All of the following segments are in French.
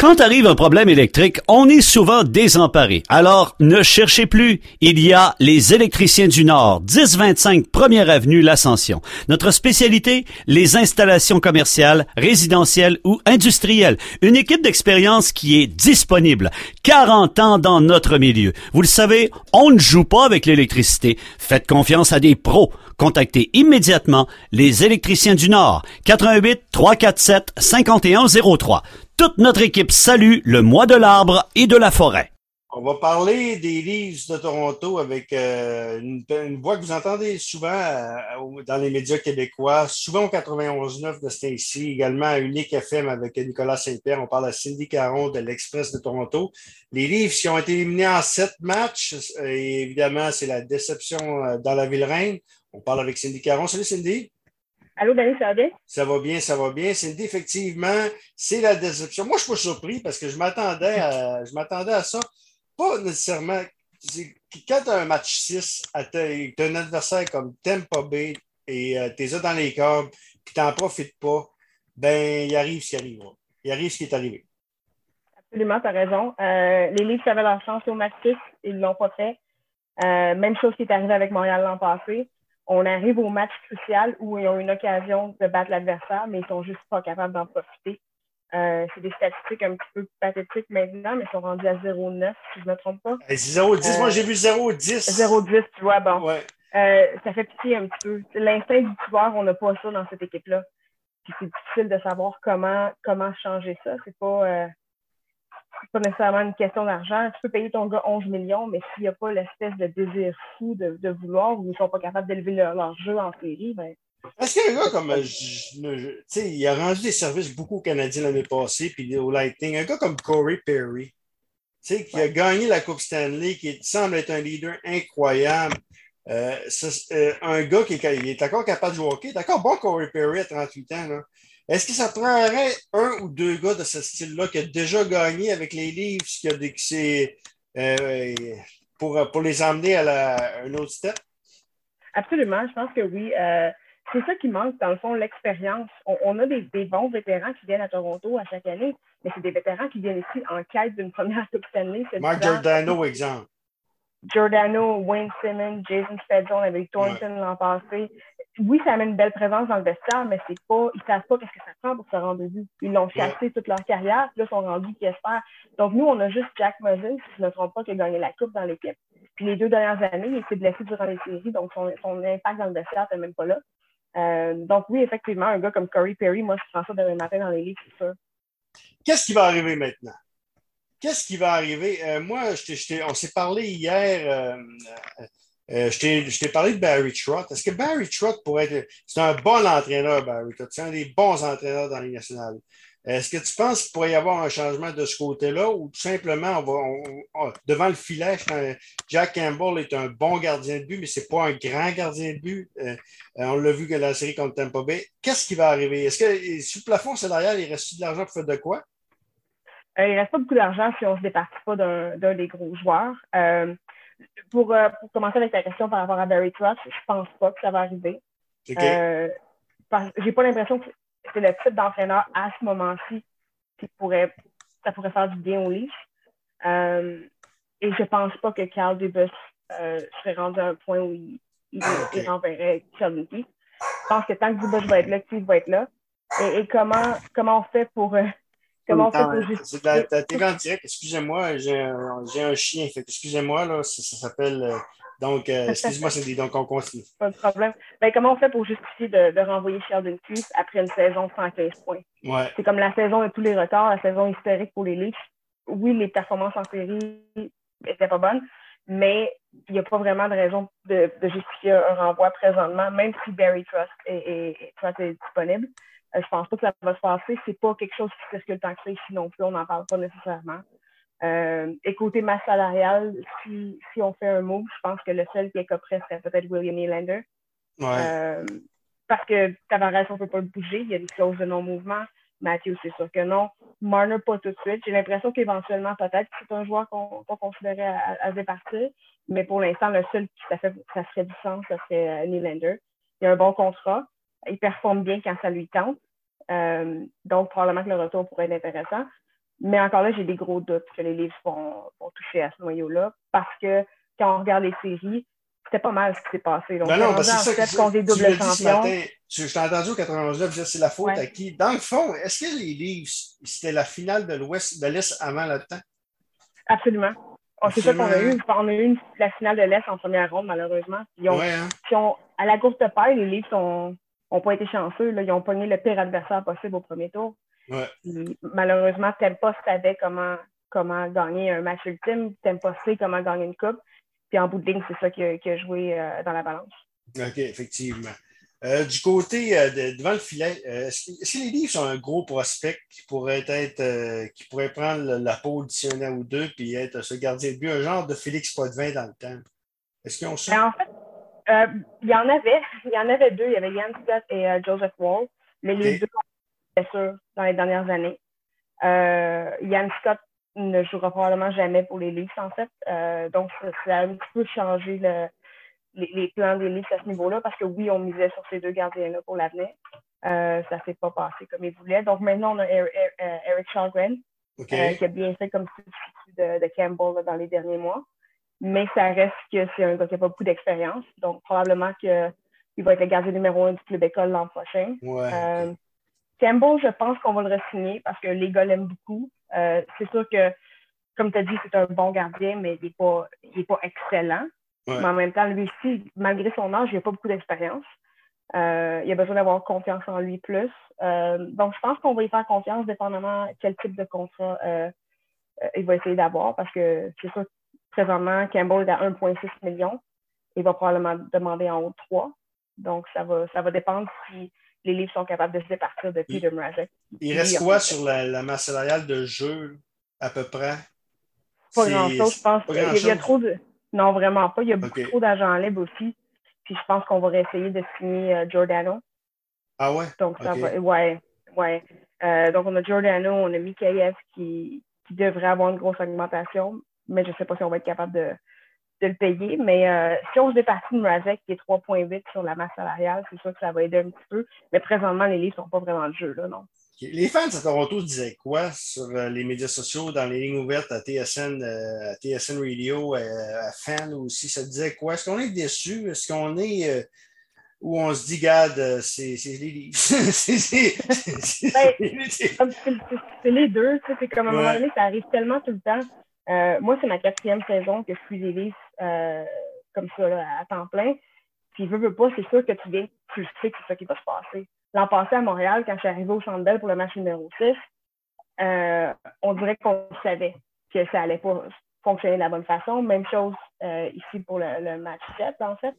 Quand arrive un problème électrique, on est souvent désemparé. Alors, ne cherchez plus. Il y a les électriciens du Nord, 1025 Première Avenue, l'Ascension. Notre spécialité, les installations commerciales, résidentielles ou industrielles. Une équipe d'expérience qui est disponible. 40 ans dans notre milieu. Vous le savez, on ne joue pas avec l'électricité. Faites confiance à des pros. Contactez immédiatement les électriciens du Nord. 88 347 5103. Toute notre équipe salue le mois de l'arbre et de la forêt. On va parler des Leafs de Toronto avec euh, une, voix que vous entendez souvent euh, dans les médias québécois, souvent au 91.9 de Stacy, également à Unique FM avec Nicolas Saint-Pierre. On parle à Cindy Caron de l'Express de Toronto. Les Leafs qui ont été éliminés en sept matchs, et évidemment, c'est la déception euh, dans la ville reine. On parle avec Cindy Caron. Salut Cindy. Allô, Danny, ça va bien? Ça va bien, ça va bien. Cindy, effectivement, c'est la déception. Moi, je suis pas surpris parce que je m'attendais à, je m'attendais à ça. Pas nécessairement. Quand tu as un match 6, tu as un adversaire comme Tampa Bay et euh, tu es dans les corps, puis tu n'en profites pas, ben, il arrive ce qui arrivera. Il arrive ce qui est arrivé. Absolument, tu as raison. Euh, les Leafs avaient leur chance au match 6, ils ne l'ont pas fait. Euh, même chose qui est arrivé avec Montréal l'an passé on arrive au match crucial où ils ont une occasion de battre l'adversaire, mais ils sont juste pas capables d'en profiter. Euh, c'est des statistiques un petit peu pathétiques maintenant, mais ils sont rendus à 0,9, si je ne me trompe pas. 0,10, moi j'ai vu 0,10. 0,10, tu vois, bon. Euh, ça fait pitié un petit peu. L'instinct du tueur, on n'a pas ça dans cette équipe-là. Puis c'est difficile de savoir comment, comment changer ça. C'est pas. C'est pas nécessairement une question d'argent. Tu peux payer ton gars 11 millions, mais s'il n'y a pas l'espèce de désir fou de, de vouloir ou ils ne sont pas capables d'élever leur, jeu en série, ben. Est-ce qu'un gars comme. Euh, tu sais, il a rendu des services beaucoup aux Canadiens l'année passée, puis au Lightning. Un gars comme Corey Perry, tu sais, qui a gagné la Coupe Stanley, qui semble être un leader incroyable. Euh, euh, un gars qui est, est encore capable de jouer au hockey. D'accord, bon, Corey Perry à 38 ans, là. Est-ce que ça prendrait un ou deux gars de ce style-là qui a déjà gagné avec les livres, qui a des, euh, pour, pour les emmener à, la, un autre step? Absolument, je pense que oui. Euh, c'est ça qui manque, dans le fond, l'expérience. On, a des, bons vétérans qui viennent à Toronto à chaque année, mais c'est des vétérans qui viennent ici en quête d'une première Coupe Stanley. Mark Giordano, exemple. Giordano, Wayne Simmons, Jason Spezzo, avec Thornton l'an passé oui, ça amène une belle présence dans le vestiaire, mais c'est pas, ils savent pas qu'est-ce que ça prend pour se rendre but. Ils l'ont chassé toute leur carrière, puis là, ils sont rendus qui espèrent. Donc, nous, on a juste Jack Muzzin, si je ne me trompe pas, qui a gagné la Coupe dans l'équipe. Puis les deux dernières années, il s'est blessé durant les séries, donc son, impact dans le vestiaire n'est même pas là. Euh, donc, oui, effectivement, un gars comme Corey Perry, moi, je prends ça demain matin dans les ligues, c'est sûr. Qu'est-ce qui va arriver maintenant? Qu'est-ce qui va arriver? Euh, moi, on s'est parlé hier. Euh, euh, je t'ai parlé de Barry Trott. Est-ce que Barry Trott pourrait être. C'est un bon entraîneur, Barry Trott. C'est un des bons entraîneurs dans les nationales. Est-ce que tu penses qu'il pourrait y avoir un changement de ce côté-là ou tout simplement, on va, devant le filet, Jack Campbell est un bon gardien de but, mais ce n'est pas un grand gardien de but. Euh, euh, on l'a vu que la série contre Tampa Bay. Qu'est-ce qui va arriver? Est-ce que sur le plafond salarial, il reste de l'argent pour faire de quoi? Il ne reste pas beaucoup d'argent si on ne se départit pas d'un des gros joueurs. Pour, euh, pour, commencer avec ta question par rapport à Barry Trotz, je pense pas que ça va arriver. Euh, j'ai pas l'impression que c'est le type d'entraîneur à ce moment-ci qui pourrait, ça pourrait faire du bien au Leafs. Euh, et je pense pas que Carl Dubus euh, serait rendu à un point où il, il, okay. renverrait Je pense que tant que Dubus va être là, Keith va être là. Et, et comment, comment on fait pour, euh, Comment on fait pour justifier? C'est la, TV en direct. Excusez-moi, j'ai un, un, chien. Excusez-moi, là, ça, s'appelle. Euh, donc, euh, excuse-moi, c'est donc on continue. Pas de problème. Ben, comment on fait pour justifier de, de renvoyer Sheldon Keefe après une saison de 115 points? Ouais. C'est comme la saison de tous les records, la saison historique pour les Leafs. Oui, les performances en série n'étaient pas bonnes, mais il n'y a pas vraiment de raison de, de, justifier un renvoi présentement, même si Barry Trust est, est, est disponible. Euh, je pense pas que ça va se passer. C'est pas quelque chose qui circule tant que ça ici non plus. On n'en parle pas nécessairement. Euh, et côté masse salariale, si, si on fait un move, je pense que le seul qui est prêt serait peut-être William Nylander. Ouais. Euh, parce que Tavares, on ne peut pas le bouger. Il y a des clauses de non-mouvement. Matthew, c'est sûr que non. Marner, pas tout de suite. J'ai l'impression qu'éventuellement, peut-être c'est un joueur qu'on qu considérait à, à, départir. Mais pour l'instant, le seul qui ça, fait, ça serait du sens, ça serait Nylander. Il a un bon contrat il performe bien quand ça lui tente. Euh, donc, probablement que le retour pourrait être intéressant. Mais encore là, j'ai des gros doutes que les livres vont, toucher à ce noyau-là parce que quand on regarde les séries, c'était pas mal ce qui s'est passé. Donc, non, non, parce que c'est ça des doubles champions. je t'ai entendu au 99 dire c'est la faute à qui? Dans le fond, est-ce que les livres, c'était la finale de l'Ouest, de l'Est avant le temps? Absolument. C'est ça qu'on a eu. On a eu la finale de l'Est en première ronde, malheureusement. Ils ont, hein. à la courte paille, les livres n'ont pas été chanceux. Là. Ils ont pogné le pire adversaire possible au premier tour. Ouais. malheureusement, Tempa savait comment, comment gagner un match ultime. Tempa sait comment gagner une coupe. Puis en bout de ligne, c'est ça qui a, joué euh, dans la balance. OK, effectivement. Euh, du côté euh, de, devant le filet, est-ce que, les livres sont un gros prospect qui pourrait être qui pourrait prendre la peau d'ici un an ou deux puis être ce gardien de but, un genre de Félix Potvin dans le temps? Est-ce qu'ils ont ça? Ben, en fait, il y en avait. Il y en avait deux. Il y avait Yann Scott et Joseph Wall. Mais les deux bien sûr dans les dernières années. Yann Scott ne jouera probablement jamais pour les Leafs, en fait. Euh, donc, ça, a un petit peu changé le, les, plans des Leafs à ce niveau-là, parce que oui, on misait sur ces deux gardiens-là pour l'avenir. Euh, ça ne s'est pas passé comme il voulait. Donc, maintenant, on a Eric, Eric euh, qui a bien fait comme substitut de, de Campbell dans les derniers mois. Mais ça reste que c'est un gars qui n'a pas beaucoup d'expérience. Donc, probablement qu'il va être le gardien numéro un du club école l'an prochain. Campbell, je pense qu'on va le re-signer parce que les gars l'aiment beaucoup. Euh, c'est sûr que, comme tu as dit, c'est un bon gardien, mais il n'est pas, pas excellent. Mais en même temps, lui aussi, malgré son âge, il n'a pas beaucoup d'expérience. Euh, il a besoin d'avoir confiance en lui plus. Euh, donc, je pense qu'on va y faire confiance, dépendamment quel type de contrat il va essayer d'avoir, parce que c'est sûr présentement, Campbell est à 1,6 million. Il va probablement demander en haut de 3. Donc, ça va, ça va dépendre si les livres sont capables de se départir de Peter Mrazek. Il reste quoi sur la, masse salariale de jeu, à peu près? Pas grand-chose, je pense. il, y a trop de... Non, vraiment pas. Il y a beaucoup trop d'agents libres aussi. Puis je pense qu'on va essayer de signer euh, Giordano. Ah ouais? Donc, ça va... Ouais, ouais. Euh, donc, on a Giordano, on a Mikhaïev qui, qui devrait avoir une grosse augmentation, mais je ne sais pas si on va être capable de, de le payer. Mais euh, si on se départit de Mrazek qui est 3,8 sur la masse salariale, c'est sûr que ça va aider un petit peu. Mais présentement, les livres ne sont pas vraiment de jeu, là, non. Les fans de Toronto disaient quoi sur euh, les médias sociaux, dans les lignes ouvertes à TSN, euh, à TSN Radio, à Fan aussi? Ça disait quoi? Est-ce qu'on est déçu? Est-ce qu'on est où on se dit, garde, c'est les livres? C'est les deux. C'est comme à un moment donné, ça arrive tellement tout le temps. Euh, moi, c'est ma quatrième saison que je suis des euh, comme ça à temps plein. Puis, veux, veux pas, c'est sûr que tu viens, tu sais que c'est ça qui va se passer. L'an passé à Montréal, quand je suis arrivée au Centre Bell pour le match numéro 6, euh, on dirait qu'on savait que ça allait pas fonctionner de la bonne façon. Même chose euh, ici pour le, match 7, en fait.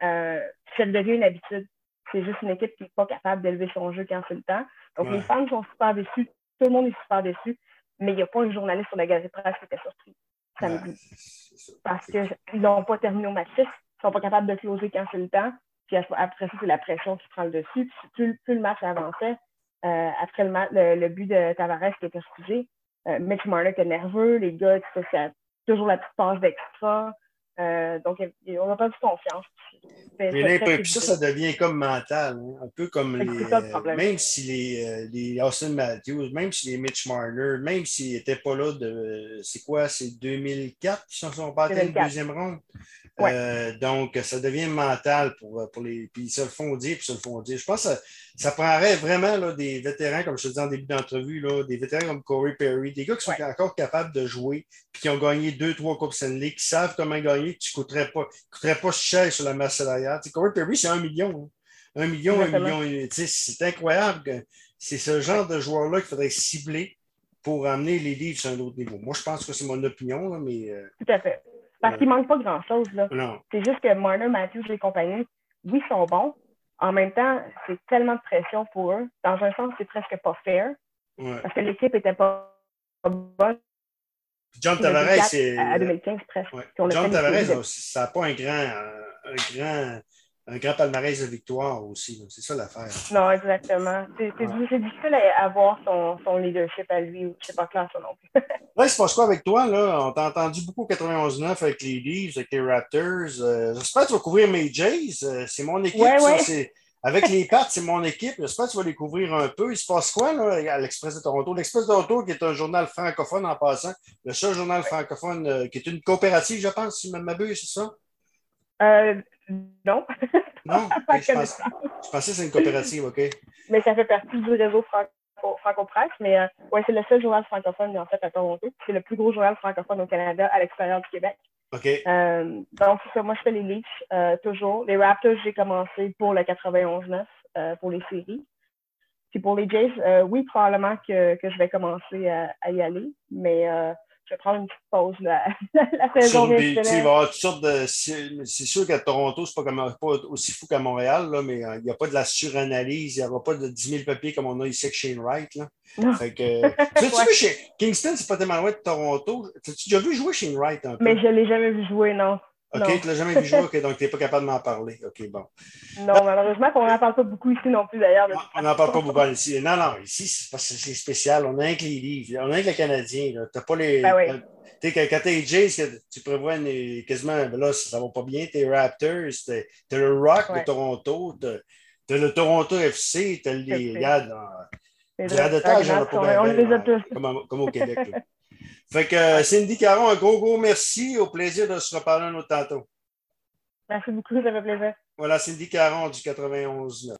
ça devient une habitude. C'est juste une équipe qui n'est pas capable d'élever son jeu quand c'est le temps. Donc, les fans sont super déçus. Tout le monde est super déçu mais il n'y a pas un journaliste sur la Gazette Presse qui était surpris samedi. parce qu'ils n'ont pas terminé au match 6, ils ne sont pas capables de closer quand c'est le temps. Puis après ça, c'est la pression qui prend le dessus. Puis plus, le match avançait, euh, après le, le, but de Tavares qui était refusé, euh, Mitch Marner était nerveux, les gars, c'était toujours la petite passe d'extra. Euh, donc, on n'a pas de confiance. Puis ça, ça devient comme mental, hein. un peu comme les. Euh, même si les, euh, les, Austin Matthews, même si les Mitch Marner, même s'ils n'étaient pas là de. C'est quoi, c'est 2004 qu'ils se sont battus le deuxième Euh, donc, ça devient mental pour, pour les. Puis ils se le font dire, puis ils se le font dire. Je pense que ça, prendrait vraiment là, des vétérans, comme je te disais en début d'entrevue, des vétérans comme Corey Perry, des gars qui sont encore capables de jouer, puis qui ont gagné deux, trois Coupes Stanley, qui savent comment gagner, qui ne coûteraient pas, coûterait pas cher sur la masse salariale. Corey Perry, c'est un million. Hein. Un million, un million. C'est incroyable. Que c'est ce genre de joueur-là qu'il faudrait cibler pour amener les livres sur un autre niveau. Moi, je pense que c'est mon opinion, mais. Euh, Tout à fait. Parce qu'il ne manque pas grand-chose. C'est juste que Marner, Matthews et compagnie, oui, sont bons. En même temps, c'est tellement de pression pour eux. Dans un sens, c'est presque pas fair. Parce que l'équipe n'était pas bonne. John Tavares, c'est. À 2015, presque. John Tavares, ça n'a pas un grand, un grand un grand palmarès de victoire aussi. C'est ça l'affaire. Non, exactement. C'est difficile à avoir son, son, leadership à lui. C'est pas clair, ça non plus. là, il se passe quoi avec toi? Là? On t'a entendu beaucoup 91-9 avec les Leafs, avec les Raptors. Euh, j'espère que tu vas couvrir mes Jays. Euh, c'est mon équipe. Ouais, ouais. avec les Pats, c'est mon équipe. J'espère que tu vas découvrir un peu. Il se passe quoi là, à l'Express de Toronto? L'Express de Toronto, qui est un journal francophone en passant, le seul journal francophone euh, qui est une coopérative, je pense, si je ne m'abuse, c'est ça? Euh, non. Non, je, pense, je, pensais que c'est une coopérative, OK. Mais ça fait partie du réseau franco-presse, mais euh, ouais, c'est le seul journal francophone en fait à Toronto. C'est le plus gros journal francophone au Canada à l'extérieur du Québec. OK. Euh, donc, ça, moi, je fais les Leafs euh, toujours. Les Raptors, j'ai commencé pour le 91-9 euh, pour les séries. Puis pour les Jays, oui, probablement que, que, je vais commencer à, à y aller, mais je vais prendre une petite pause la, la saison Il va y avoir toutes sortes de. C'est sûr qu'à Toronto, c'est pas, comme, pas aussi fou qu'à Montréal, là, mais euh, il n'y a pas de la suranalyse, il n'y aura pas de 10 000 papiers comme on a ici avec Shane Wright. Là. Fait que, tu as vu chez Kingston, c'est pas tellement loin de Toronto? As-tu déjà vu jouer Shane Wright un peu? Mais je ne l'ai jamais vu jouer, non. OK, tu ne l'as jamais vu jouer, OK, donc tu n'es pas capable de m'en parler. OK, bon. Non, malheureusement, on n'en parle pas beaucoup ici non plus, d'ailleurs. On n'en parle pas beaucoup ici. Non, non, ici, c'est spécial. On a un que les livres. On a que les Canadiens. Tu n'as pas les. Ben oui. Quand t'es Jays, tu prévois une, quasiment, ben là, ça va pas bien, t'es Raptors, t'as le Rock de Toronto, t'as le Toronto FC, t'as les dans. Les on, on les a tous. Comme, comme au Québec. Fait que euh, Cindy Caron, un gros, gros merci. Au plaisir de se reparler un autre tantôt. Merci beaucoup, ça fait plaisir. Voilà, Cindy Caron du 91.